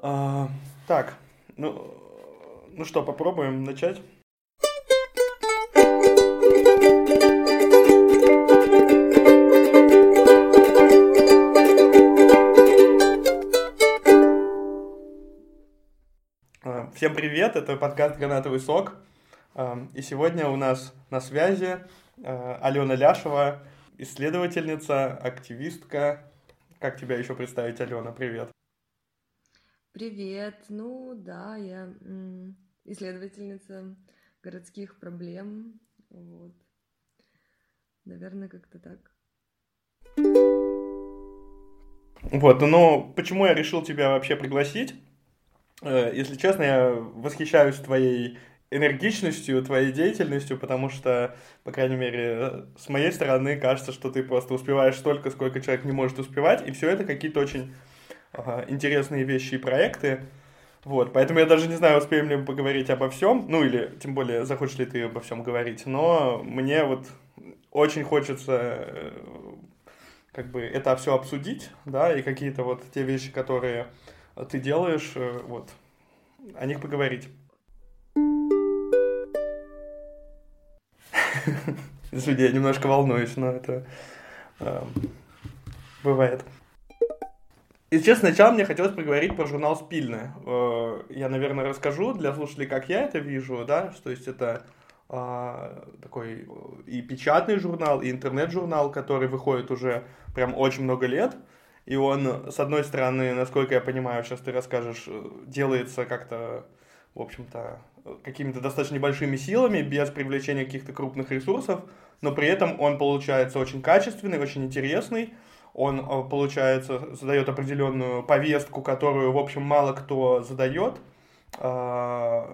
А, так, ну, ну что, попробуем начать. А, Всем привет, это подкаст «Гранатовый сок». А, И сегодня у нас на связи а, Алена Ляшева, исследовательница, активистка. Как тебя еще представить, Алена? Привет. Привет. Ну да, я исследовательница городских проблем. Вот. Наверное, как-то так. Вот, ну почему я решил тебя вообще пригласить? Э, Если честно, я восхищаюсь твоей энергичностью, твоей деятельностью, потому что, по крайней мере, с моей стороны кажется, что ты просто успеваешь столько, сколько человек не может успевать, и все это какие-то очень интересные вещи и проекты. Вот, поэтому я даже не знаю, успеем ли мы поговорить обо всем, ну или тем более захочешь ли ты обо всем говорить, но мне вот очень хочется э, как бы это все обсудить, да, и какие-то вот те вещи, которые ты делаешь, э, вот, о них поговорить. Извини, я немножко волнуюсь, но это э, бывает. И честно, сначала мне хотелось поговорить про журнал «Спильная». Э, Я, наверное, расскажу для слушателей, как я это вижу, да, что есть это а, такой э, и печатный журнал, и интернет-журнал, который выходит уже прям очень много лет. И он, с одной стороны, насколько я понимаю, сейчас ты расскажешь, э, делается как-то, в общем-то, какими-то достаточно небольшими силами, без привлечения каких-то крупных ресурсов, но при этом он получается очень качественный, очень интересный. Он, э, получается, задает определенную повестку, которую, в общем, мало кто задает а,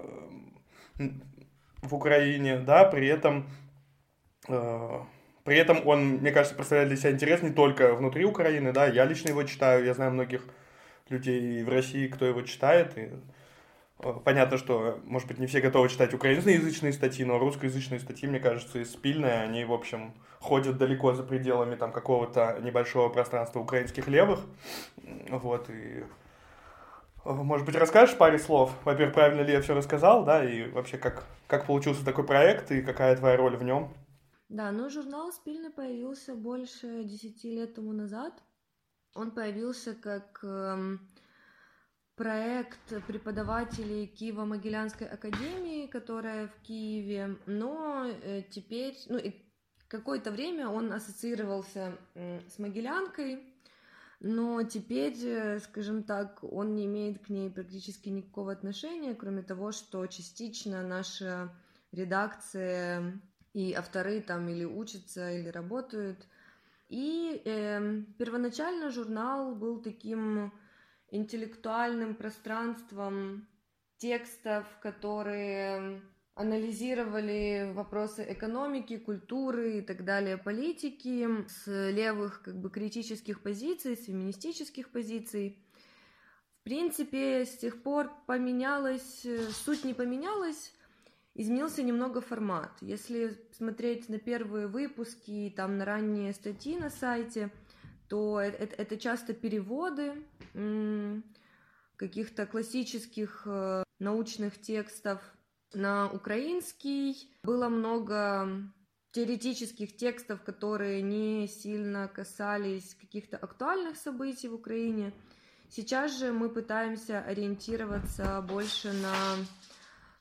в Украине, да, при этом э, при этом он, мне кажется, представляет для себя интерес не только внутри Украины, да, я лично его читаю, я знаю многих людей в России, кто его читает, и понятно, что, может быть, не все готовы читать украиноязычные статьи, но русскоязычные статьи, мне кажется, и спильные, они, в общем, ходят далеко за пределами там какого-то небольшого пространства украинских левых, вот, и э, может быть, расскажешь паре слов? Во-первых, правильно ли я все рассказал, да, и вообще, как, как получился такой проект, и какая твоя роль в нем? Да, ну журнал «Спильный» появился больше десяти лет тому назад. Он появился как эм, проект преподавателей Киево-Могилянской академии, которая в Киеве, но э, теперь, ну и какое-то время он ассоциировался с Могилянкой, но теперь, э, скажем так, он не имеет к ней практически никакого отношения, кроме того, что частично наша редакция и авторы там или учатся, или работают. И эм, первоначально журнал был таким интеллектуальным пространством текстов, которые анализировали вопросы экономики, культуры и так далее, политики с левых как бы критических позиций, с феминистических позиций. В принципе, с тех пор поменялась, суть не поменялась, изменился немного формат. Если смотреть на первые выпуски, там на ранние статьи на сайте, то это, это часто переводы каких-то классических э, научных текстов на украинский. Было много теоретических текстов, которые не сильно касались каких-то актуальных событий в Украине. Сейчас же мы пытаемся ориентироваться больше на,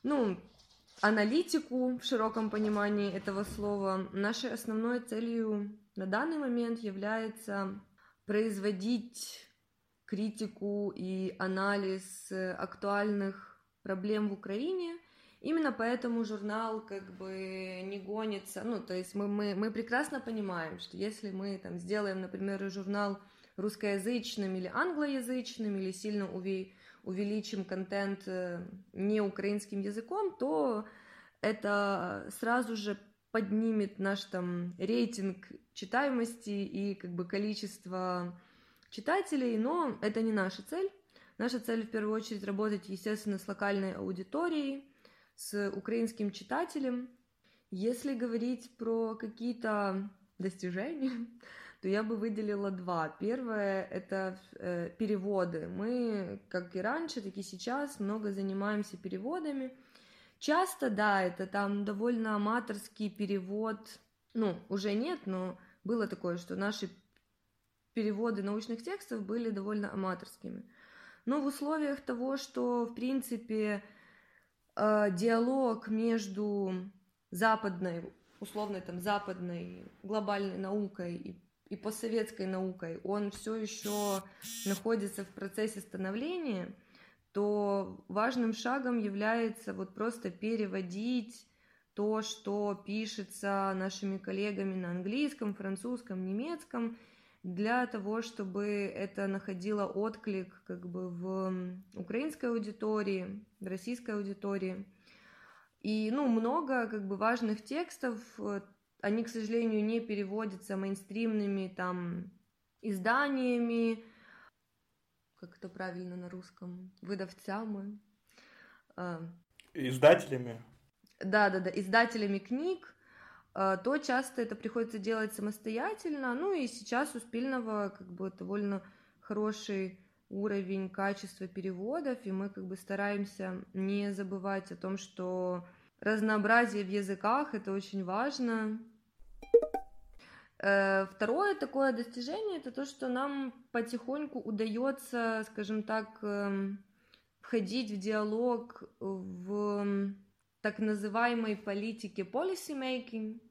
ну, аналитику в широком понимании этого слова. Нашей основной целью на данный момент является производить критику и анализ актуальных проблем в Украине. Именно поэтому журнал как бы не гонится. Ну, то есть мы, мы, мы прекрасно понимаем, что если мы там сделаем, например, журнал русскоязычным или англоязычным, или сильно уви, увеличим контент не украинским языком, то это сразу же поднимет наш там рейтинг читаемости и как бы количество читателей, но это не наша цель. Наша цель в первую очередь работать, естественно, с локальной аудиторией, с украинским читателем. Если говорить про какие-то достижения, то я бы выделила два. Первое — это э, переводы. Мы, как и раньше, так и сейчас, много занимаемся переводами. Часто, да, это там довольно аматорский перевод, ну, уже нет, но было такое, что наши переводы научных текстов были довольно аматорскими. Но в условиях того, что, в принципе, э, диалог между западной, условной там западной глобальной наукой и, и постсоветской наукой, он все еще находится в процессе становления, то важным шагом является вот просто переводить то, что пишется нашими коллегами на английском, французском, немецком, для того, чтобы это находило отклик как бы в украинской аудитории, в российской аудитории. И, ну, много как бы важных текстов, э, они, к сожалению, не переводятся мейнстримными там изданиями, как это правильно на русском, выдавцами. А. Издателями? Да, да, да, издателями книг, а, то часто это приходится делать самостоятельно. Ну и сейчас у Спильного как бы довольно хороший уровень качества переводов, и мы как бы стараемся не забывать о том, что разнообразие в языках это очень важно. Э, второе такое достижение это то, что нам потихоньку удается, скажем так, эм, входить в диалог в так называемой политике policy making,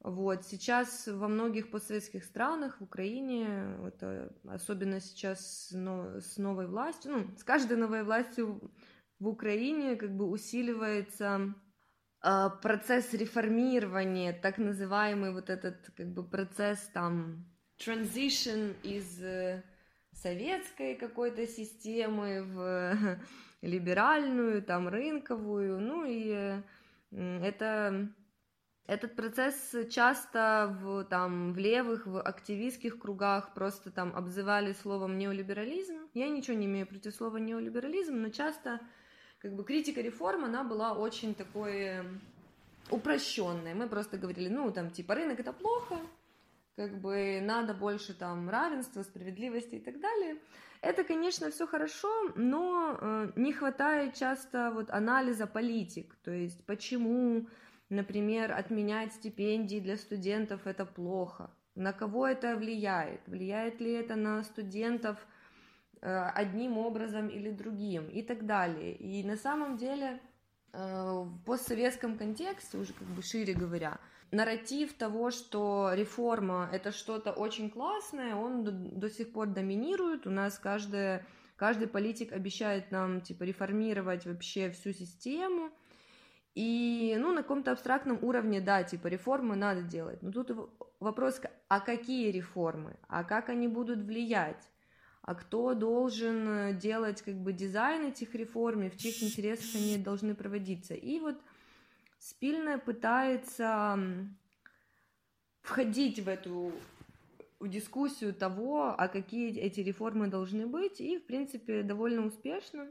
вот, сейчас во многих постсоветских странах, в Украине, это особенно сейчас с новой властью, ну, с каждой новой властью в Украине как бы усиливается процесс реформирования, так называемый вот этот как бы процесс там transition из э, советской какой-то системы в либеральную, там рынковую, ну и э, это этот процесс часто в, там, в левых, в активистских кругах просто там обзывали словом неолиберализм. Я ничего не имею против слова неолиберализм, но часто как бы критика реформ, она была очень такой упрощенной. Мы просто говорили, ну, там, типа, рынок это плохо, как бы надо больше там равенства, справедливости и так далее. Это, конечно, все хорошо, но э, не хватает часто вот анализа политик, то есть почему Например, отменять стипендии для студентов это плохо. На кого это влияет? Влияет ли это на студентов одним образом или другим и так далее. И на самом деле э, в постсоветском контексте, уже как бы шире говоря, нарратив того, что реформа это что-то очень классное, он до сих пор доминирует. У нас каждая, каждый политик обещает нам типа реформировать вообще всю систему, и, ну, на каком-то абстрактном уровне, да, типа, реформы надо делать. Но тут вопрос, а какие реформы? А как они будут влиять? А кто должен э, делать, как бы, дизайн этих реформ, в чьих интересах они должны проводиться? И вот Спильная пытается входить в эту в дискуссию того, а какие эти реформы должны быть, и, в принципе, довольно успешно.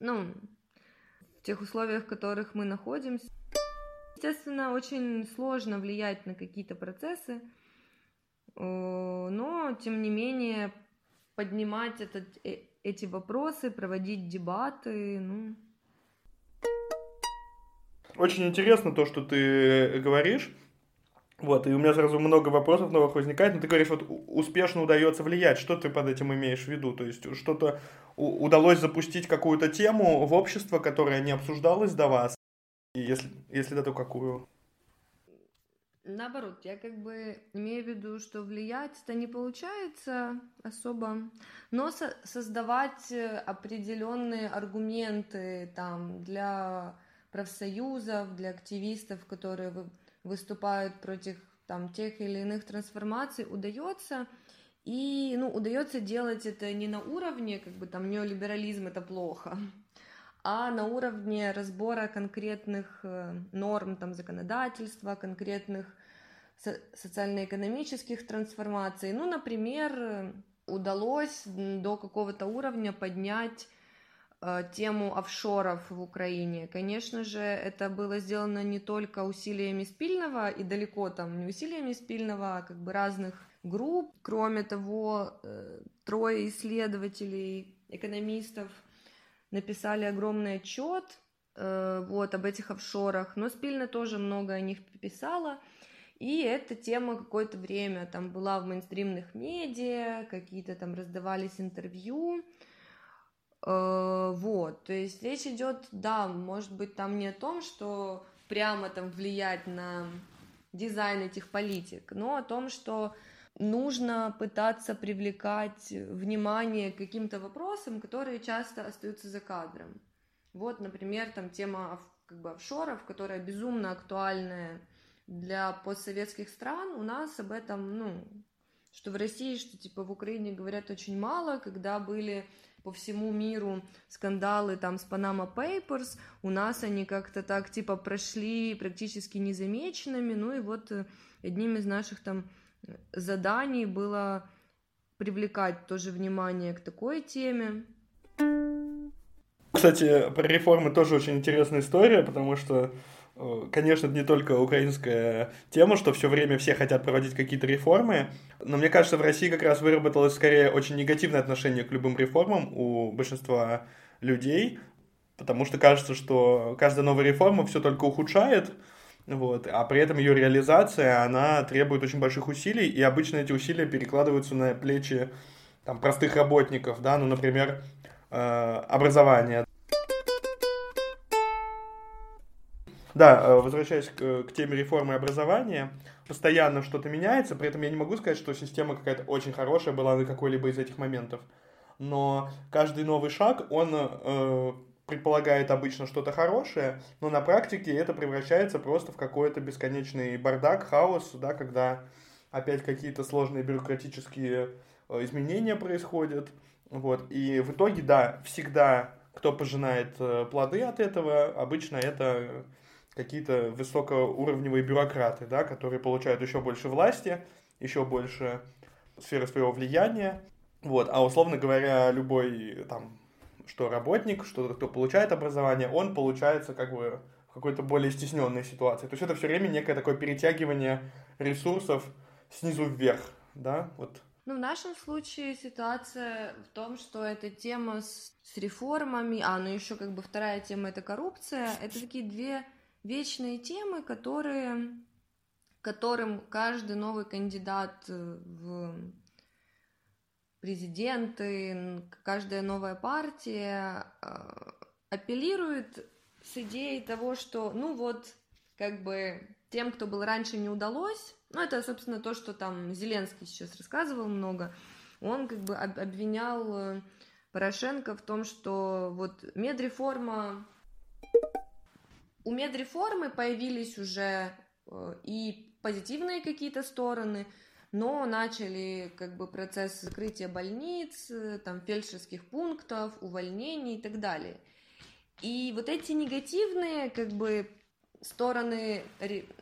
Ну, в тех условиях, в которых мы находимся. Естественно, очень сложно влиять на какие-то процессы, э, но, тем не менее, поднимать этот, э, эти вопросы, проводить дебаты, ну... Очень интересно то, что ты говоришь. Вот, и у меня сразу много вопросов новых возникает, но ты говоришь, вот успешно удается влиять, что ты под этим имеешь в виду? То есть что-то удалось запустить какую-то тему в общество, которая не обсуждалась до вас? И если, если да, то какую? Наоборот, я как бы имею в виду, что влиять-то не получается особо, но со- создавать определенные аргументы там для профсоюзов, для активистов, которые выступают против там, тех или иных трансформаций, удается. И ну, удается делать это не на уровне, как бы там неолиберализм это плохо, а на уровне разбора конкретных э, норм там, законодательства, конкретных социально-экономических трансформаций. Ну, например, удалось до какого-то уровня поднять Э, тему офшоров в Украине. Конечно же, это было сделано не только усилиями Спильного и далеко там не усилиями Спильного, а как бы разных групп. Кроме того, э, трое исследователей, экономистов написали огромный отчет э, вот, об этих офшорах, но Спильна тоже много о них писала. И эта тема какое-то время там была в мейнстримных медиа, какие-то там раздавались интервью. Э, вот, то есть речь идет, да, может быть, там не о том, что прямо там влиять на дизайн этих политик, но о том, что нужно пытаться привлекать внимание к каким-то вопросам, которые часто остаются за кадром. Вот, например, там тема как бы офшоров, которая безумно актуальная для постсоветских стран. У нас об этом, ну, что в России, что типа в Украине говорят очень мало, когда были по всему миру скандалы там с Panama Papers, у нас они как-то так типа прошли практически незамеченными, ну и вот э, одним из наших там заданий было привлекать тоже внимание к такой теме. Кстати, про реформы тоже очень интересная история, потому что конечно, это не только украинская тема, что все время все хотят проводить какие-то реформы, но мне кажется, в России как раз выработалось скорее очень негативное отношение к любым реформам у большинства людей, потому что кажется, что каждая новая реформа все только ухудшает, вот, а при этом ее реализация, она требует очень больших усилий, и обычно эти усилия перекладываются на плечи там, простых работников, да, ну, например, э, образование. Да, э, возвращаясь к, к теме реформы образования, постоянно что-то меняется, при этом я не могу сказать, что система какая-то очень хорошая была на какой-либо из этих моментов. Но каждый новый шаг, он э, предполагает обычно что-то хорошее, но на практике это превращается просто в какой-то бесконечный бардак, хаос, да, когда опять какие-то сложные бюрократические э, изменения происходят. Вот. И в итоге, да, всегда кто пожинает э, плоды от этого, обычно это какие-то высокоуровневые бюрократы, да, которые получают еще больше власти, еще больше сферы своего влияния. Вот, а условно говоря, любой там, что работник, что кто получает образование, он получается как бы в какой-то более стесненной ситуации. То есть это все время некое такое перетягивание ресурсов снизу вверх, да, вот. Ну, в нашем случае ситуация в том, что эта тема с, с реформами, а, ну еще как бы вторая тема это коррупция, это такие две вечные темы, которые, которым каждый новый кандидат э, в президенты, каждая новая партия э, апеллирует с идеей того, что, ну вот, как бы тем, кто был раньше, не удалось. Ну, это, собственно, то, что там Зеленский сейчас рассказывал много. Он как бы обвинял э, Порошенко в том, что вот медреформа у медреформы появились уже э, и позитивные какие-то стороны, но начали как бы процесс закрытия больниц, э, там фельдшерских пунктов, увольнений и так далее. И вот эти негативные как бы стороны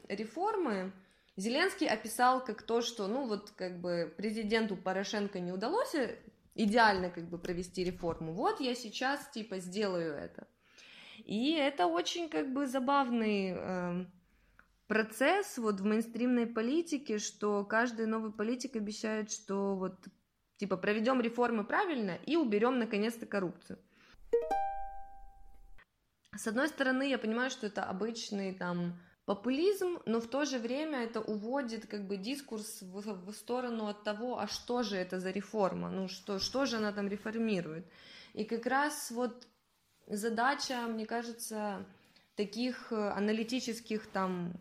реформы Зеленский описал как то, что, ну вот как бы президенту Порошенко не удалось э, идеально как бы провести реформу, вот я сейчас типа сделаю это. И это очень как бы забавный э, процесс вот в мейнстримной политике, что каждый новый политик обещает, что вот типа проведем реформы правильно и уберем наконец-то коррупцию. С одной стороны, я понимаю, что это обычный там популизм, но в то же время это уводит как бы дискурс в, в сторону от того, а что же это за реформа, ну что, что же она там реформирует. И как раз вот задача, мне кажется, таких э, аналитических там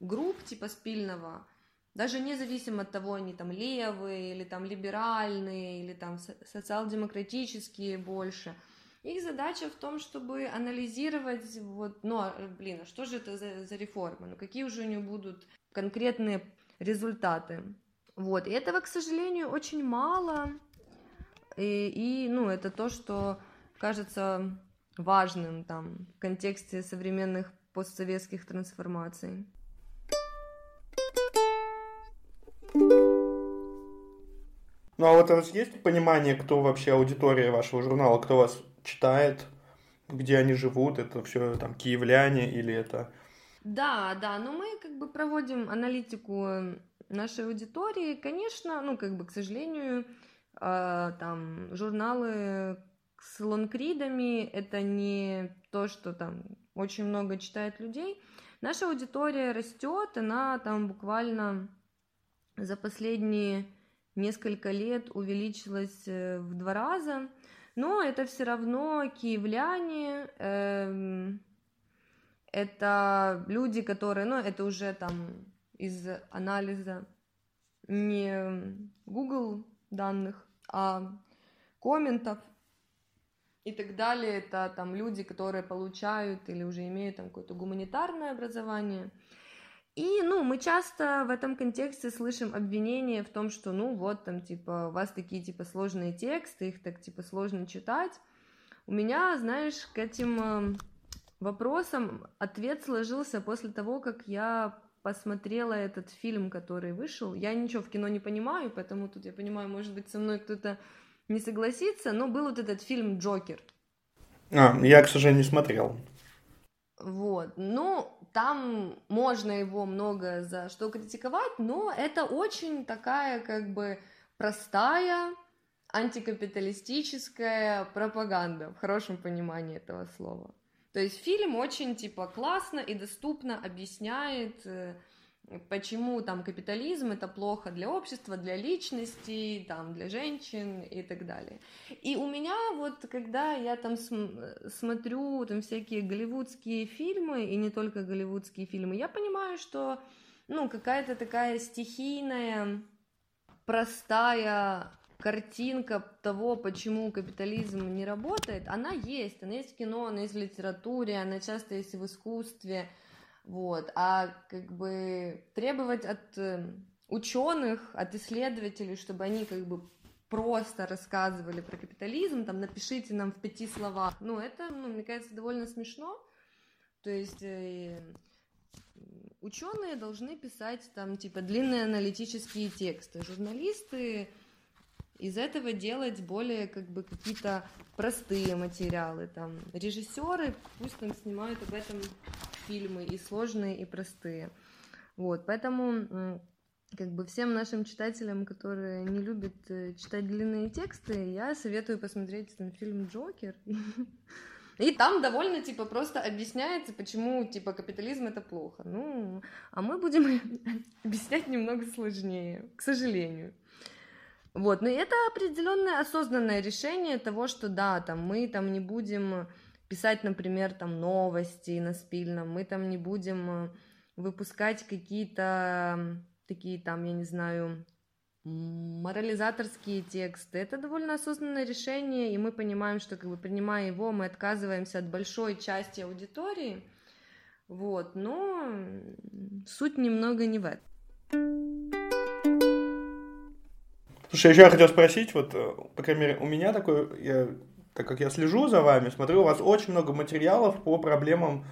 групп типа спильного, даже независимо от того, они там левые или там либеральные или там социал-демократические больше, их задача в том, чтобы анализировать, вот, ну, а, блин, а что же это за, за реформа, ну, какие уже у нее будут конкретные результаты. Вот, и этого, к сожалению, очень мало, и, и ну, это то, что кажется важным там в контексте современных постсоветских трансформаций. Ну а вот у вас есть понимание, кто вообще аудитория вашего журнала, кто вас читает, где они живут, это все там киевляне или это... Да, да, но мы как бы проводим аналитику нашей аудитории, конечно, ну, как бы, к сожалению, э, там, журналы с лонгридами — это не то, что там очень много читает людей. Наша аудитория растет, она там буквально за последние несколько лет увеличилась э, в два раза, но это все равно киевляне, э, это люди, которые, ну, это уже там из анализа не Google данных, а комментов и так далее. Это там люди, которые получают или уже имеют там какое-то гуманитарное образование. И, ну, мы часто в этом контексте слышим обвинения в том, что, ну, вот там, типа, у вас такие, типа, сложные тексты, их так, типа, сложно читать. У меня, знаешь, к этим эм, вопросам ответ сложился после того, как я посмотрела этот фильм, который вышел. Я ничего в кино не понимаю, поэтому тут я понимаю, может быть, со мной кто-то не согласится, но был вот этот фильм «Джокер». А, я, к сожалению, не смотрел. Вот, ну, там можно его много за что критиковать, но это очень такая, как бы, простая антикапиталистическая пропаганда, в хорошем понимании этого слова. То есть фильм очень, типа, классно и доступно объясняет э, почему там капитализм это плохо для общества, для личности, там, для женщин и так далее. И у меня вот, когда я там см- смотрю там всякие голливудские фильмы, и не только голливудские фильмы, я понимаю, что, ну, какая-то такая стихийная, простая картинка того, почему капитализм не работает, она есть. Она есть в кино, она есть в литературе, она часто есть в искусстве. Вот. А как бы требовать от э, ученых, от исследователей, чтобы они как бы просто рассказывали про капитализм, там напишите нам в пяти словах. Ну, это, ну, мне кажется, довольно смешно. То есть э, ученые должны писать там типа длинные аналитические тексты. Журналисты из этого делать более как бы какие-то простые материалы. Там режиссеры пусть там снимают об этом фильмы и сложные, и простые. Вот, поэтому как бы всем нашим читателям, которые не любят э, читать длинные тексты, я советую посмотреть там фильм «Джокер». И там довольно, типа, просто объясняется, почему, типа, капитализм это плохо. Ну, а мы будем объяснять немного сложнее, к сожалению. Вот, но это определенное осознанное решение того, что да, там мы там не будем писать, например, там новости на спильном, мы там не будем э, выпускать какие-то такие там, я не знаю, морализаторские тексты. Это довольно осознанное решение, и мы понимаем, что как бы принимая его, мы отказываемся от большой части аудитории. Вот, но суть немного не в этом. Слушай, еще я хотел спросить, вот, э, по крайней мере, у меня такой, я так как я слежу за вами, смотрю, у вас очень много материалов по проблемам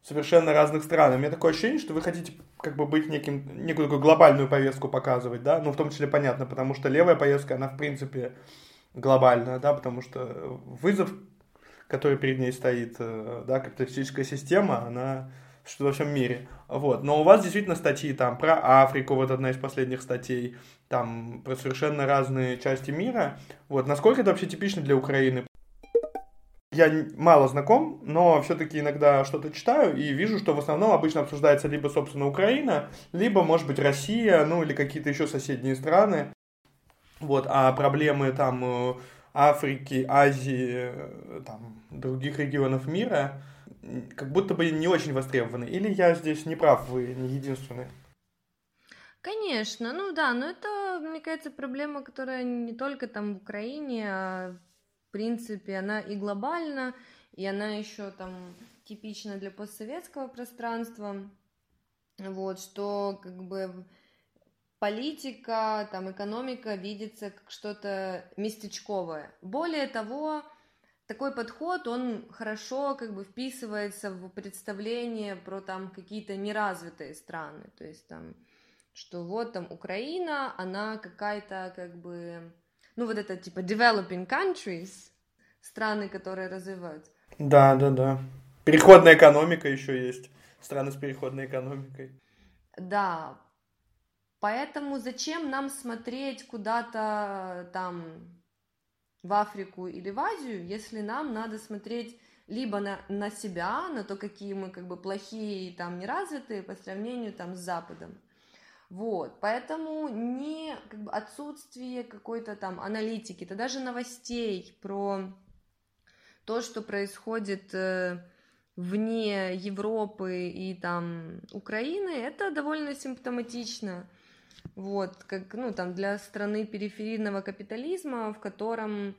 совершенно разных стран. У меня такое ощущение, что вы хотите как бы быть неким, некую такую глобальную повестку показывать, да, ну, в том числе понятно, потому что левая повестка, она, в принципе, глобальная, да, потому что вызов, который перед ней стоит, э, да, капиталистическая система, она что во всем мире. Вот. Но у вас действительно статьи там про Африку, вот одна из последних статей, там про совершенно разные части мира. Вот. Насколько это вообще типично для Украины? Я мало знаком, но все-таки иногда что-то читаю и вижу, что в основном обычно обсуждается либо, собственно, Украина, либо, может быть, Россия, ну или какие-то еще соседние страны. Вот, а проблемы там э, Африки, Азии, э, там, других регионов мира, как будто бы не очень востребованы. Или я здесь не прав, вы не единственный? Конечно, ну да, но это, мне кажется, проблема, которая не только там в Украине, а в принципе она и глобальна, и она еще там типична для постсоветского пространства, вот, что как бы политика, там экономика видится как что-то местечковое. Более того, такой подход, он хорошо как бы вписывается в представление про там какие-то неразвитые страны, то есть там, что вот там Украина, она какая-то как бы, ну вот это типа developing countries, страны, которые развиваются. Да, да, да. Переходная экономика еще есть, страны с переходной экономикой. Да, Поэтому зачем нам смотреть куда-то там в Африку или в Азию, если нам надо смотреть либо на, на себя, на то, какие мы как бы плохие и там неразвитые по сравнению там с Западом. Вот, поэтому не как бы, отсутствие какой-то там аналитики, то даже новостей про то, что происходит э, вне Европы и там Украины, это довольно симптоматично. Вот, как, ну, там, для страны периферийного капитализма, в котором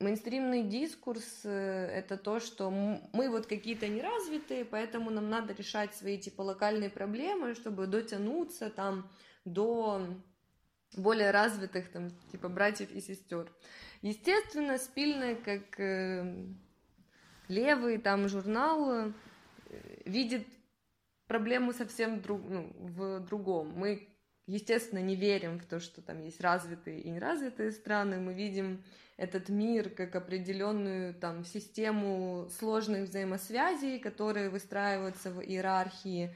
мейнстримный дискурс э, — это то, что мы вот какие-то неразвитые, поэтому нам надо решать свои, типа, локальные проблемы, чтобы дотянуться там до более развитых, там, типа, братьев и сестер. Естественно, Спильная, как э, левый там журнал, э, видит проблему совсем друг, ну, в другом. Мы естественно, не верим в то, что там есть развитые и неразвитые страны. Мы видим этот мир как определенную там систему сложных взаимосвязей, которые выстраиваются в иерархии,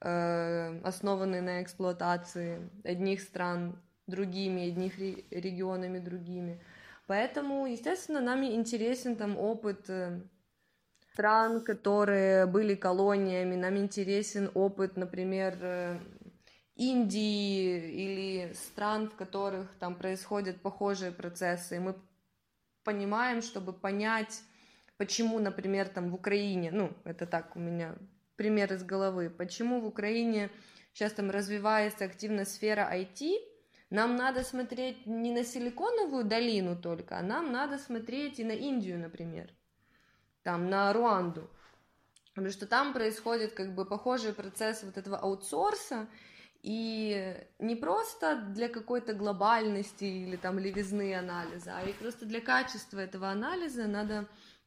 э, основанные на эксплуатации одних стран другими, одних регионами другими. Поэтому, естественно, нам интересен там опыт э, стран, которые были колониями, нам интересен опыт, например, э, Индии или стран, в которых там происходят похожие процессы. И мы понимаем, чтобы понять, почему, например, там в Украине, ну, это так у меня пример из головы, почему в Украине сейчас там развивается активно сфера IT, нам надо смотреть не на Силиконовую долину только, а нам надо смотреть и на Индию, например, там, на Руанду. Потому что там происходит как бы похожий процесс вот этого аутсорса, и не просто для какой-то глобальности или там левизны анализа, а и просто для качества этого анализа надо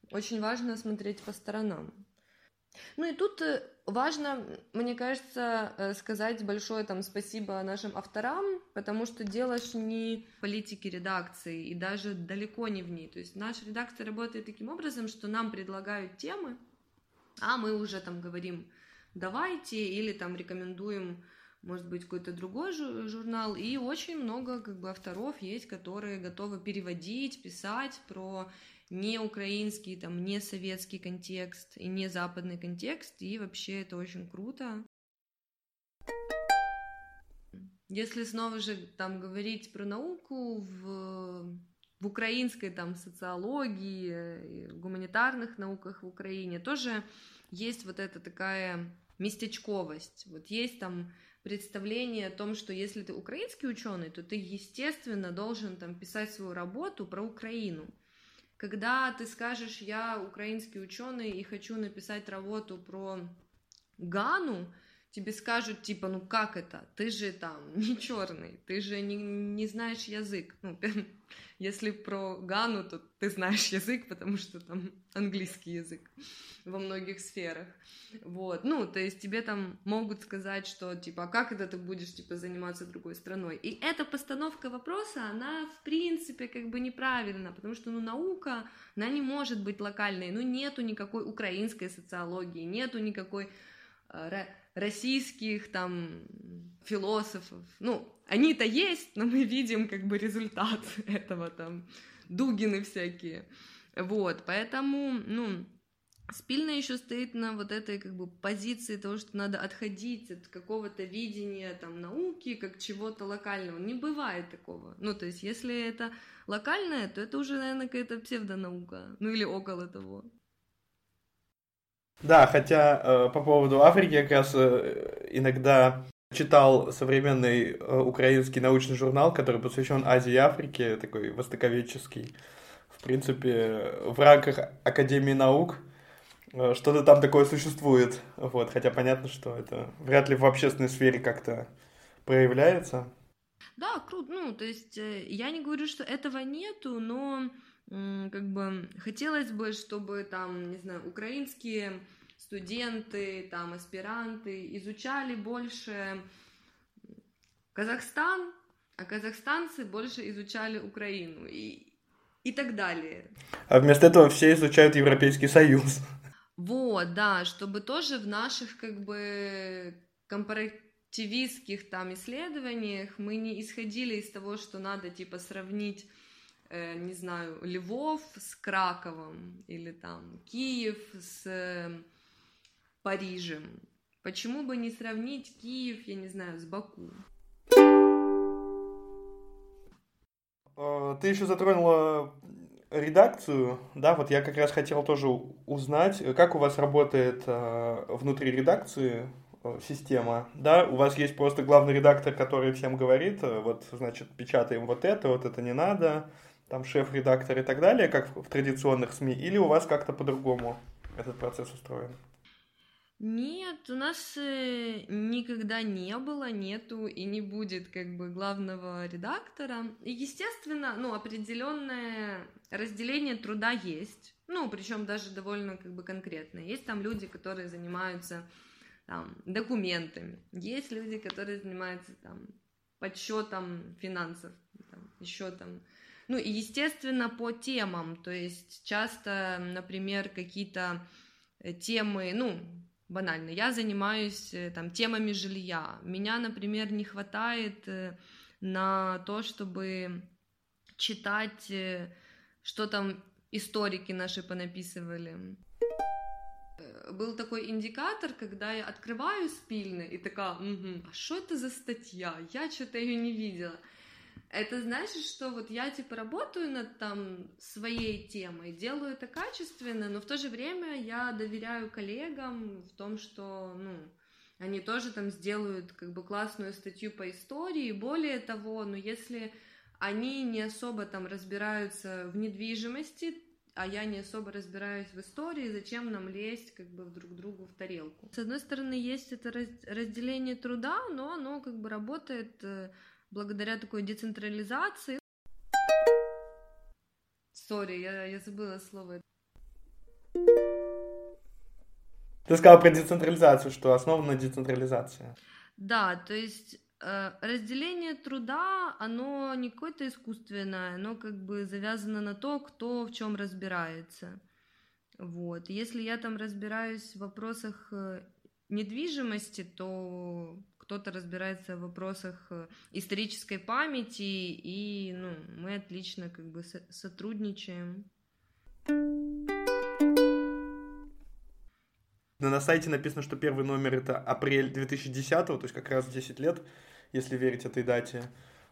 очень важно смотреть по сторонам. Ну и тут э, важно, мне кажется, э, сказать большое там спасибо нашим авторам, потому что дело ж не политики редакции и даже далеко не в ней. То есть наша редакция работает таким образом, что нам предлагают темы, а мы уже там говорим давайте или там рекомендуем может быть, какой-то другой журнал, и очень много как бы авторов есть, которые готовы переводить, писать про не украинский, там, не советский контекст и не западный контекст, и вообще это очень круто. Если снова же там говорить про науку в, в украинской там социологии, в гуманитарных науках в Украине тоже есть вот эта такая местечковость. Вот есть там представление о том, что если ты украинский ученый, то ты, естественно, должен там писать свою работу про Украину. Когда ты скажешь, я украинский ученый и хочу написать работу про Гану, тебе скажут, типа, ну как это? Ты же там не черный, ты же не, не знаешь язык. Ну, если про Гану, то ты знаешь язык, потому что там английский язык во многих сферах. Вот, ну, то есть тебе там могут сказать, что, типа, а как это ты будешь, типа, заниматься другой страной? И эта постановка вопроса, она, в принципе, как бы неправильна, потому что, ну, наука, она не может быть локальной, ну, нету никакой украинской социологии, нету никакой э, российских там философов. Ну, они-то есть, но мы видим как бы результат этого там, Дугины всякие. Вот, поэтому, ну, Спильно еще стоит на вот этой как бы позиции того, что надо отходить от какого-то видения там науки как чего-то локального. Не бывает такого. Ну, то есть, если это локальное, то это уже, наверное, какая-то псевдонаука. Ну, или около того. Да, хотя э, по поводу Африки как раз э, иногда читал современный э, украинский научный журнал, который посвящен Азии и Африке, такой востоковедческий. В принципе, в рамках Академии наук э, что-то там такое существует. Вот, хотя понятно, что это вряд ли в общественной сфере как-то проявляется. Да, круто. Ну, то есть э, я не говорю, что этого нету, но как бы хотелось бы, чтобы там, не знаю, украинские студенты, там, аспиранты изучали больше Казахстан, а казахстанцы больше изучали Украину и, и так далее. А вместо этого все изучают Европейский Союз. Вот, да, чтобы тоже в наших как бы компара тивистских там исследованиях мы не исходили из того, что надо типа сравнить э, не знаю, Львов с Краковом или там Киев с э, Парижем. Почему бы не сравнить Киев, я не знаю, с Баку? Э, ты еще затронула редакцию, да, вот я как раз хотел тоже узнать, как у вас работает э, внутри редакции э, система, да, у вас есть просто главный редактор, который всем говорит, вот, значит, печатаем вот это, вот это не надо, там шеф-редактор и так далее, как в традиционных СМИ, или у вас как-то по-другому этот процесс устроен? Нет, у нас э, никогда не было, нету и не будет как бы главного редактора. И, естественно, ну, определенное разделение труда есть. Ну, причем даже довольно как бы конкретное. Есть там люди, которые занимаются там, документами. Есть люди, которые занимаются там подсчетом финансов, там, еще там. Ну и, естественно, по темам. То есть часто, например, какие-то э, темы, ну, банально, я занимаюсь э, там темами жилья. Меня, например, не хватает э, на то, чтобы читать, что там историки наши понаписывали. Был такой индикатор, когда я открываю спильны и такая, угу, а что это за статья? Я что-то ее не видела. Это значит, что вот я типа работаю над там своей темой, делаю это качественно, но в то же время я доверяю коллегам в том, что, ну, они тоже там сделают как бы классную статью по истории. Более того, ну, если они не особо там разбираются в недвижимости, а я не особо разбираюсь в истории, зачем нам лезть как бы друг другу в тарелку. С одной стороны, есть это разделение труда, но оно как бы работает э, благодаря такой децентрализации. Сори, я, я забыла слово. Ты сказала про децентрализацию, что основана децентрализация. Да, то есть э, разделение труда, оно не какое-то искусственное, оно как бы завязано на то, кто в чем разбирается. Вот. Если я там разбираюсь в вопросах э, недвижимости, то кто-то разбирается в вопросах э, исторической памяти, и ну, мы отлично как бы сотрудничаем. На сайте написано, что первый номер это апрель 2010, то есть как раз 10 лет, если верить этой дате,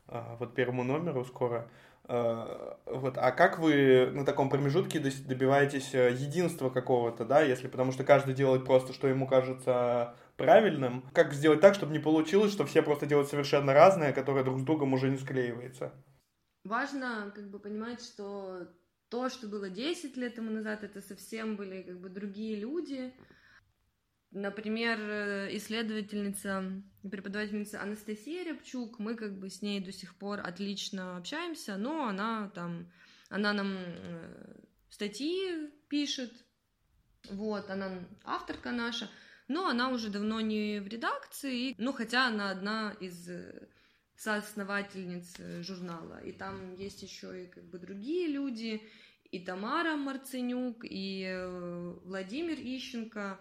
вот первому номеру скоро. А, вот. А как вы на таком промежутке добиваетесь э, единства какого-то, да, если потому что каждый делает просто, что ему кажется правильным. Как сделать так, чтобы не получилось, что все просто делают совершенно разное, которое друг с другом уже не склеивается? Важно как бы понимать, что то, что было 10 лет тому назад, это совсем были как бы другие люди. Например, исследовательница и преподавательница Анастасия Рябчук, мы как бы с ней до сих пор отлично общаемся, но она там, она нам э, статьи пишет, вот, она авторка наша, но она уже давно не в редакции, ну, хотя она одна из э, соосновательниц э, журнала, и там есть еще и как бы другие люди, и Тамара Марценюк, и Владимир Ищенко,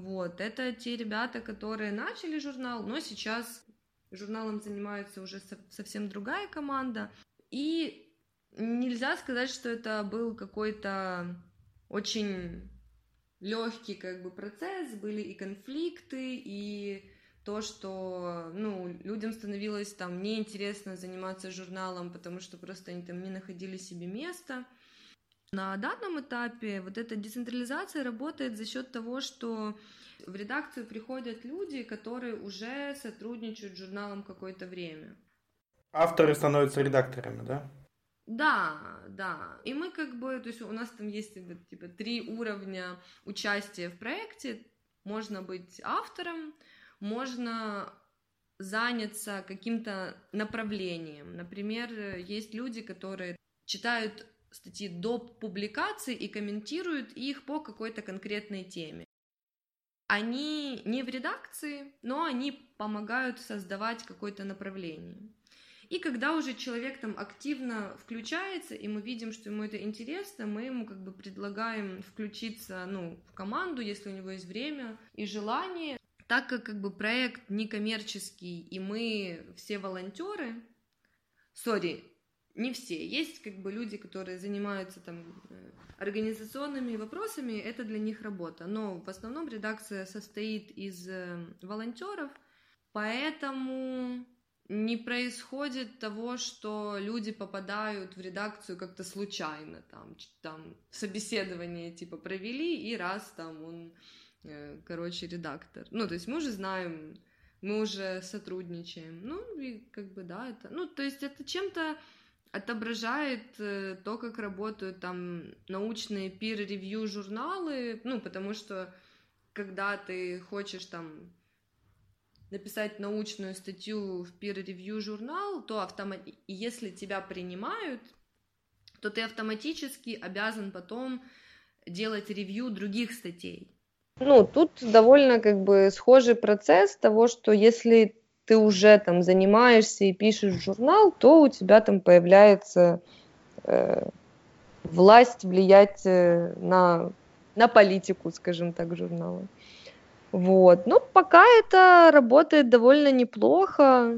вот, это те ребята, которые начали журнал, но сейчас журналом занимается уже совсем другая команда, и нельзя сказать, что это был какой-то очень легкий как бы процесс, были и конфликты, и то, что, ну, людям становилось там неинтересно заниматься журналом, потому что просто они там не находили себе места. На данном этапе вот эта децентрализация работает за счет того, что в редакцию приходят люди, которые уже сотрудничают с журналом какое-то время. Авторы становятся редакторами, да? Да, да. И мы как бы, то есть у нас там есть типа три уровня участия в проекте. Можно быть автором, можно заняться каким-то направлением. Например, есть люди, которые читают статьи до публикации и комментируют их по какой-то конкретной теме. Они не в редакции, но они помогают создавать какое-то направление. И когда уже человек там активно включается, и мы видим, что ему это интересно, мы ему как бы предлагаем включиться ну, в команду, если у него есть время и желание. так как как бы проект некоммерческий, и мы все волонтеры, сори, не все, есть как бы люди, которые занимаются там э, организационными вопросами, это для них работа, но в основном редакция состоит из э, волонтеров, поэтому не происходит того, что люди попадают в редакцию как-то случайно, там, там собеседование типа провели, и раз там он Э, короче, редактор. Ну, то есть мы уже знаем, мы уже сотрудничаем. Ну, и как бы, да, это... Ну, то есть это чем-то отображает э, то, как работают там научные peer-review журналы, ну, потому что когда ты хочешь там написать научную статью в peer-review журнал, то автомат... если тебя принимают, то ты автоматически обязан потом делать ревью других статей. Ну, тут довольно как бы схожий процесс того, что если ты уже там занимаешься и пишешь журнал, то у тебя там появляется э, власть влиять э, на, на политику, скажем так, журнала. Вот. Ну, пока это работает довольно неплохо.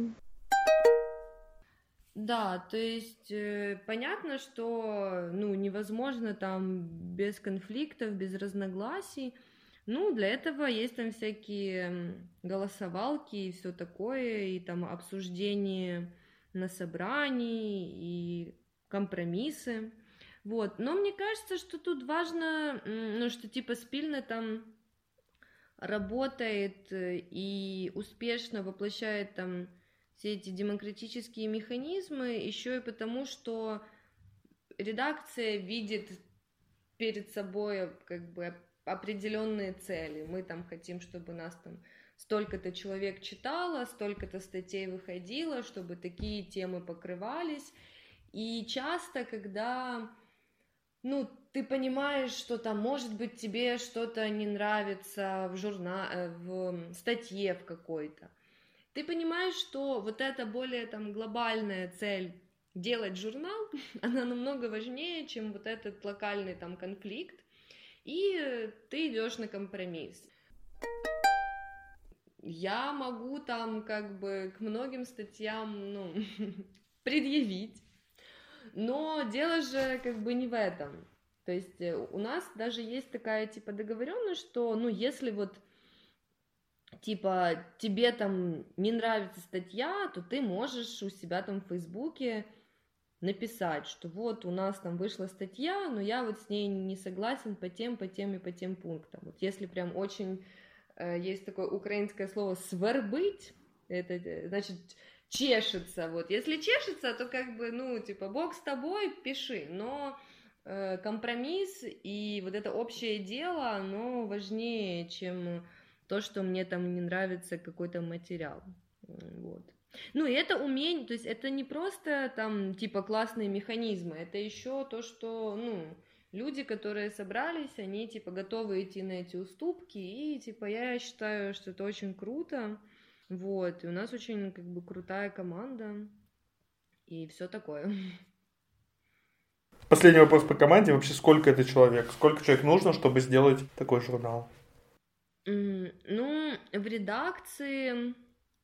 Да, то есть э, понятно, что ну, невозможно там без конфликтов, без разногласий. Ну, для этого есть там всякие голосовалки и все такое, и там обсуждение на собрании, и компромиссы. Вот. Но мне кажется, что тут важно, ну, что типа спильно там работает э, и успешно воплощает там все эти демократические механизмы, еще и потому, что редакция видит перед собой как бы определенные цели. Мы там хотим, чтобы нас там столько-то человек читало, столько-то статей выходило, чтобы такие темы покрывались. И часто, когда, ну, ты понимаешь, что там, может быть, тебе что-то не нравится в журнале, э, в статье в какой-то, ты понимаешь, что вот эта более там глобальная цель делать журнал, она намного важнее, чем вот этот локальный там конфликт, и ты идешь на компромисс. Я могу там как бы к многим статьям, ну, предъявить, но дело же как бы не в этом. То есть э, у нас даже есть такая типа договоренность, что, ну, если вот типа тебе там не нравится статья, то ты можешь у себя там в Фейсбуке написать, что вот у нас там вышла статья, но я вот с ней не согласен по тем, по тем и по тем пунктам. Вот если прям очень э, есть такое украинское слово свербыть, это э, значит чешется, вот. Если чешется, то как бы, ну, типа, бог с тобой, пиши, но э, компромисс и вот это общее дело, оно важнее, чем то, что мне там не нравится какой-то материал, вот. Ну, и это умение, то есть это не просто там типа классные механизмы, это еще то, что, ну, люди, которые собрались, они типа готовы идти на эти уступки, и типа я считаю, что это очень круто, вот, и у нас очень как бы крутая команда, и все такое. Последний вопрос по команде. Вообще, сколько это человек? Сколько человек нужно, чтобы сделать такой журнал? Ну, в редакции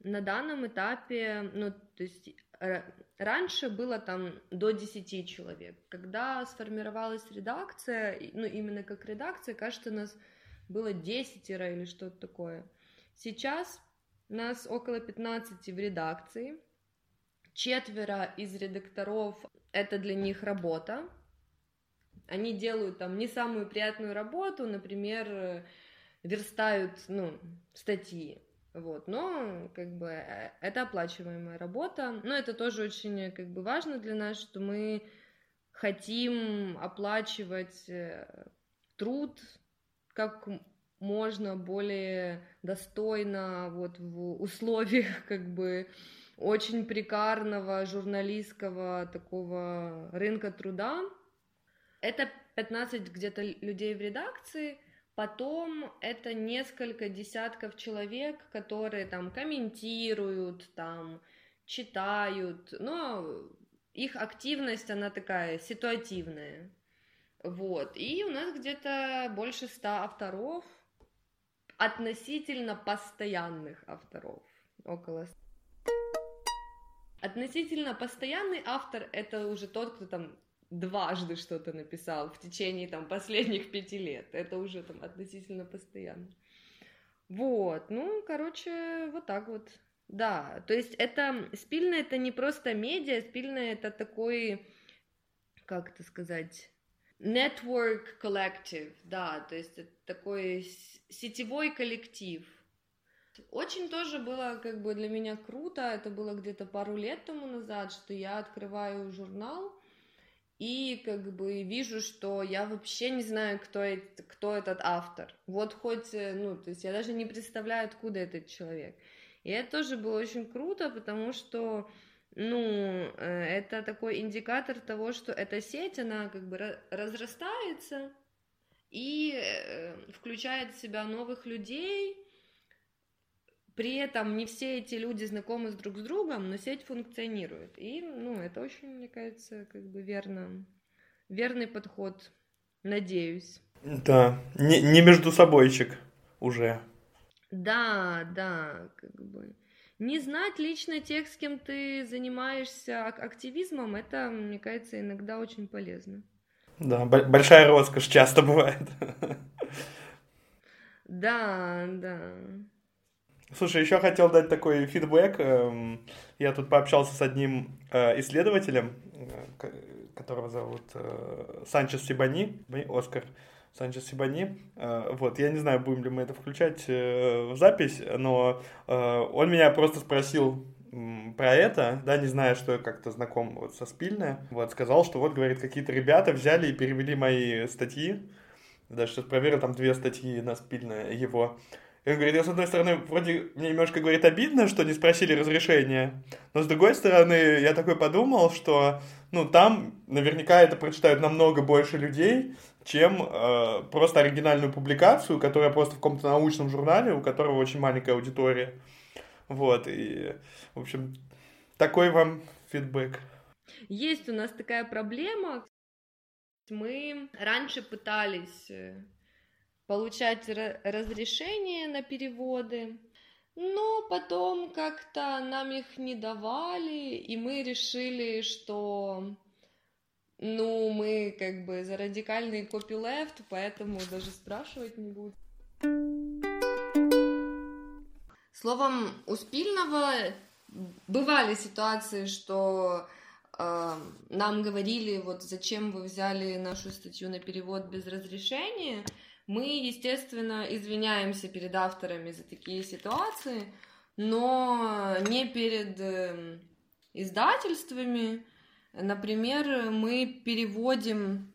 на данном этапе, ну, то есть раньше было там до 10 человек. Когда сформировалась редакция, ну, именно как редакция, кажется, нас было 10 или что-то такое. Сейчас нас около 15 в редакции. Четверо из редакторов — это для них работа. Они делают там не самую приятную работу, например, верстают, ну, статьи. Вот, но как бы э, это оплачиваемая работа. Но это тоже очень как бы важно для нас, что мы хотим оплачивать э, труд как можно более достойно вот в условиях как бы очень прикарного журналистского такого рынка труда. Это 15 где-то людей в редакции, Потом это несколько десятков человек, которые там комментируют, там читают, но их активность, она такая ситуативная. Вот. И у нас где-то больше ста авторов. относительно постоянных авторов. Около Относительно постоянный автор это уже тот, кто там дважды что-то написал в течение там последних пяти лет. Это уже там относительно постоянно. Вот, ну, короче, вот так вот. Да, то есть это, спильное это не просто медиа, спильное это такой, как это сказать, network collective, да, то есть это такой сетевой коллектив. Очень тоже было как бы для меня круто, это было где-то пару лет тому назад, что я открываю журнал, и как бы вижу, что я вообще не знаю, кто, это, кто этот автор. Вот хоть, э, ну, то есть я даже не представляю, откуда этот человек. И это тоже было очень круто, потому что, ну, э, это такой индикатор того, что эта сеть, она как бы разрастается и э, включает в себя новых людей, при этом не все эти люди знакомы с друг с другом, но сеть функционирует. И, ну, это очень, мне кажется, как бы верно, верный подход, надеюсь. Да, не, не между собойчик уже. Да, да, как бы. Не знать лично тех, с кем ты занимаешься активизмом, это, мне кажется, иногда очень полезно. Да, большая роскошь часто бывает. Да, да. Слушай, еще хотел дать такой фидбэк. Эм, я тут пообщался с одним э, исследователем, э, которого зовут э, Санчес Сибани, Оскар Санчес Сибани. Вот, я не знаю, будем ли мы это включать в запись, но он меня просто спросил про это, да, не зная, что я как-то знаком вот со Спильное, вот, сказал, что вот, говорит, какие-то ребята взяли и перевели мои статьи, даже сейчас проверил, там две статьи на Спильное его, и он говорит, я с одной стороны, вроде мне немножко, говорит, обидно, что не спросили разрешения, но с другой стороны, я такой подумал, что, ну, там наверняка это прочитают намного больше людей, чем э, просто оригинальную публикацию, которая просто в каком-то научном журнале, у которого очень маленькая аудитория. Вот, и, в общем, такой вам фидбэк. Есть у нас такая проблема. Мы раньше пытались э, получать разрешение на переводы, но потом как-то нам их не давали, и мы решили, что ну, мы как бы за радикальный копилефт, поэтому даже спрашивать не буду. Словом, у Спильного бывали ситуации, что э, нам говорили, вот зачем вы взяли нашу статью на перевод без разрешения, мы, естественно, извиняемся перед авторами за такие ситуации, но не перед эм, издательствами. Например, мы переводим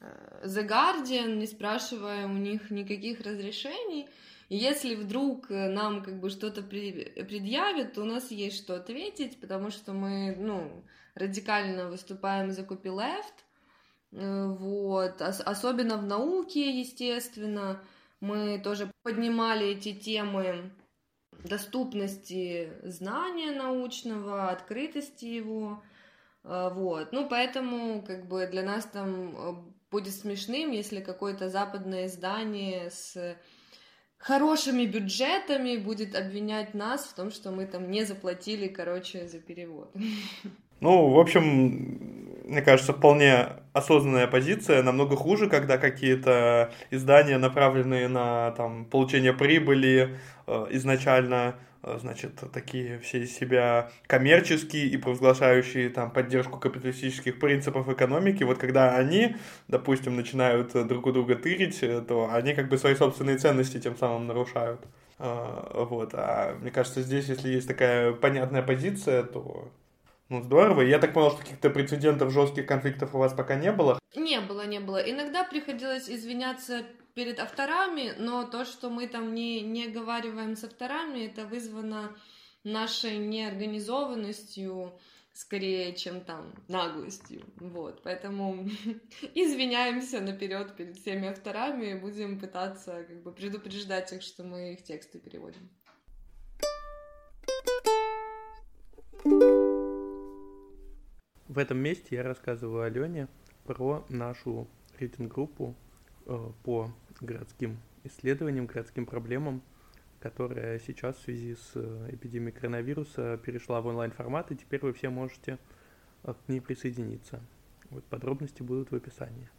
э, The Guardian, не спрашивая у них никаких разрешений. И если вдруг нам как бы что-то предъявят, то у нас есть что ответить, потому что мы, ну, радикально выступаем за copyleft, Э, вот, особенно в науке, естественно, мы тоже поднимали эти темы доступности знания научного, открытости его, э, вот, ну, поэтому, как бы, для нас там э, будет смешным, если какое-то западное издание с хорошими бюджетами будет обвинять нас в том, что мы там не заплатили, короче, за перевод. Ну, в общем, мне кажется, вполне осознанная позиция. Намного хуже, когда какие-то издания, направленные на там, получение прибыли, э, изначально, э, значит, такие все из себя коммерческие и провозглашающие там поддержку капиталистических принципов экономики, вот когда они, допустим, начинают друг у друга тырить, э, то они как бы свои собственные ценности тем самым нарушают. Вот. А мне кажется, здесь, если есть такая понятная позиция, то ну, здорово. Я так понял, что каких-то прецедентов жестких конфликтов у вас пока не было? Не было, не было. Иногда приходилось извиняться перед авторами, но то, что мы там не, не оговариваем с авторами, это вызвано нашей неорганизованностью, скорее, чем там наглостью. Вот, поэтому извиняемся наперед перед всеми авторами и будем пытаться как бы предупреждать их, что мы их тексты переводим. В этом месте я рассказываю Алене про нашу рейтинг-группу э, по городским исследованиям, городским проблемам, которая сейчас в связи с э, эпидемией коронавируса перешла в онлайн-формат, и теперь вы все можете к ней присоединиться. Вот подробности будут в описании.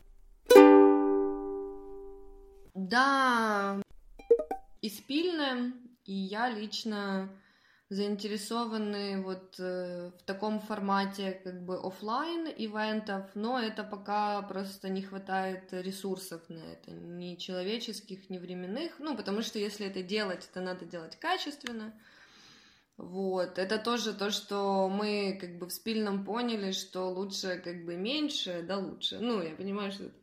Да, и спильная, и я лично заинтересованы вот э, в таком формате как бы офлайн ивентов, но это пока просто не хватает ресурсов на это, ни человеческих, ни временных, ну, потому что если это делать, это надо делать качественно, вот, это тоже то, что мы как бы в спильном поняли, что лучше как бы меньше, да лучше, ну, я понимаю, что это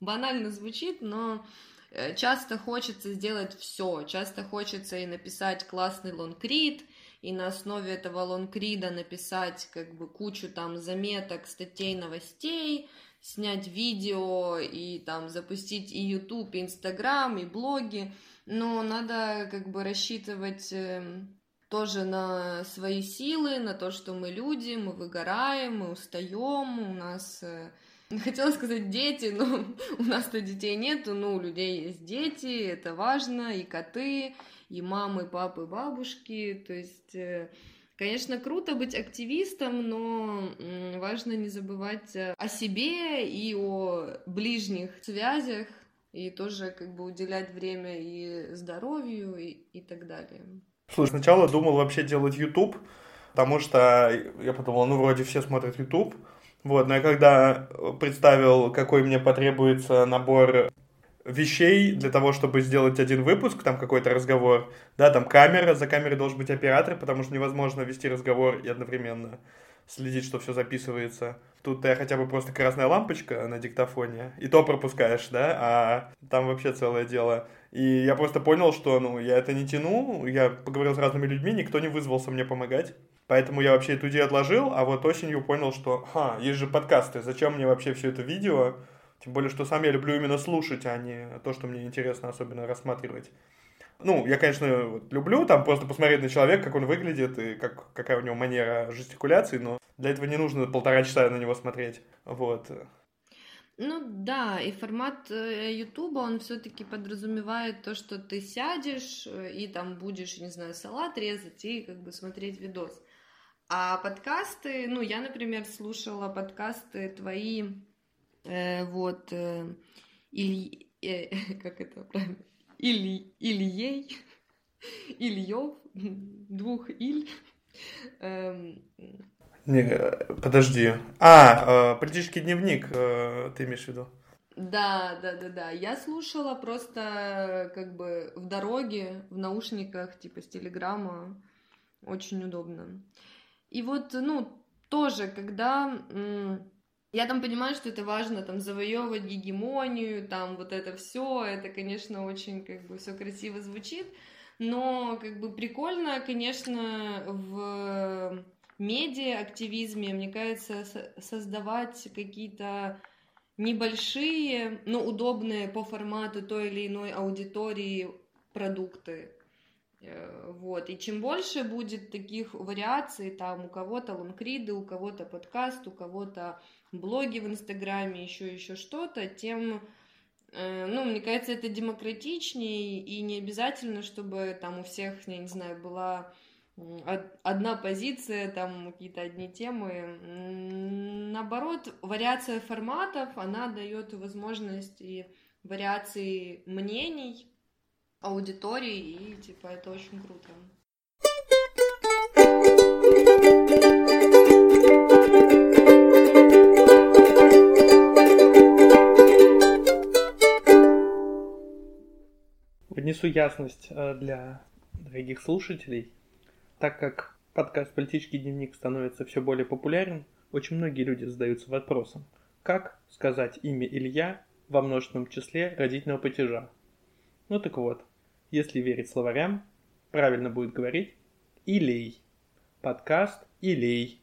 банально звучит, но Э, часто хочется сделать все, часто хочется и написать классный лонгрид, и на основе этого лонгрида написать как бы кучу там заметок, статей, новостей, снять видео и там запустить и YouTube, и Instagram, и блоги, но надо как бы рассчитывать эм, тоже на свои силы, на то, что мы люди, мы выгораем, мы устаем, у нас э, Хотела сказать дети, но у нас-то детей нету, но у людей есть дети, это важно, и коты, и мамы, папы, бабушки, то есть... Э, конечно, круто быть активистом, но важно не забывать о себе и о ближних связях, и тоже как бы уделять время и здоровью и, и так далее. Слушай, сначала думал вообще делать YouTube, потому что я подумал, ну вроде все смотрят YouTube, вот, но я когда представил, какой мне потребуется набор вещей для того, чтобы сделать один выпуск, там какой-то разговор, да, там камера, за камерой должен быть оператор, потому что невозможно вести разговор и одновременно следить, что все записывается. Тут я хотя бы просто красная лампочка на диктофоне, и то пропускаешь, да, а там вообще целое дело. И я просто понял, что, ну, я это не тяну, я поговорил с разными людьми, никто не вызвался мне помогать. Поэтому я вообще эту идею отложил, а вот осенью понял, что, ха, есть же подкасты, зачем мне вообще все это видео? Тем более, что сам я люблю именно слушать, а не то, что мне интересно особенно рассматривать. Ну, я, конечно, люблю там просто посмотреть на человека, как он выглядит и как, какая у него манера жестикуляции, но для этого не нужно полтора часа на него смотреть. Вот. Ну да, и формат э, Ютуба, он все-таки подразумевает то, что ты сядешь э, и там будешь, не знаю, салат резать и как бы смотреть видос. А подкасты, ну, я, например, слушала подкасты твои, вот, э, Иль... Э, как это правильно? Иль... Ильей, Ильев, двух Иль. Эм... Не, подожди. А, э, политический дневник, э, ты имеешь в виду? Да, да, да, да. Я слушала просто как бы в дороге, в наушниках, типа с телеграмма. Очень удобно. И вот, ну, тоже, когда я там понимаю, что это важно, там, завоевывать гегемонию, там, вот это все, это, конечно, очень, как бы, все красиво звучит, но, как бы, прикольно, конечно, в медиа-активизме, мне кажется, создавать какие-то небольшие, но удобные по формату той или иной аудитории продукты. Э, вот. И чем больше будет таких вариаций, там у кого-то лонгриды, у кого-то подкаст, у кого-то блоги в Инстаграме, еще еще что-то, тем, э, ну, мне кажется, это демократичнее, и не обязательно, чтобы там у всех, я не знаю, была одна позиция, там какие-то одни темы. Наоборот, вариация форматов, она дает возможность и вариации мнений, аудитории, и типа это очень круто. Внесу ясность э, для дорогих слушателей. Так как подкаст «Политический дневник» становится все более популярен, очень многие люди задаются вопросом, как сказать имя Илья во множественном числе родительного падежа. Ну так вот, если верить словарям, правильно будет говорить «Илей». Подкаст «Илей».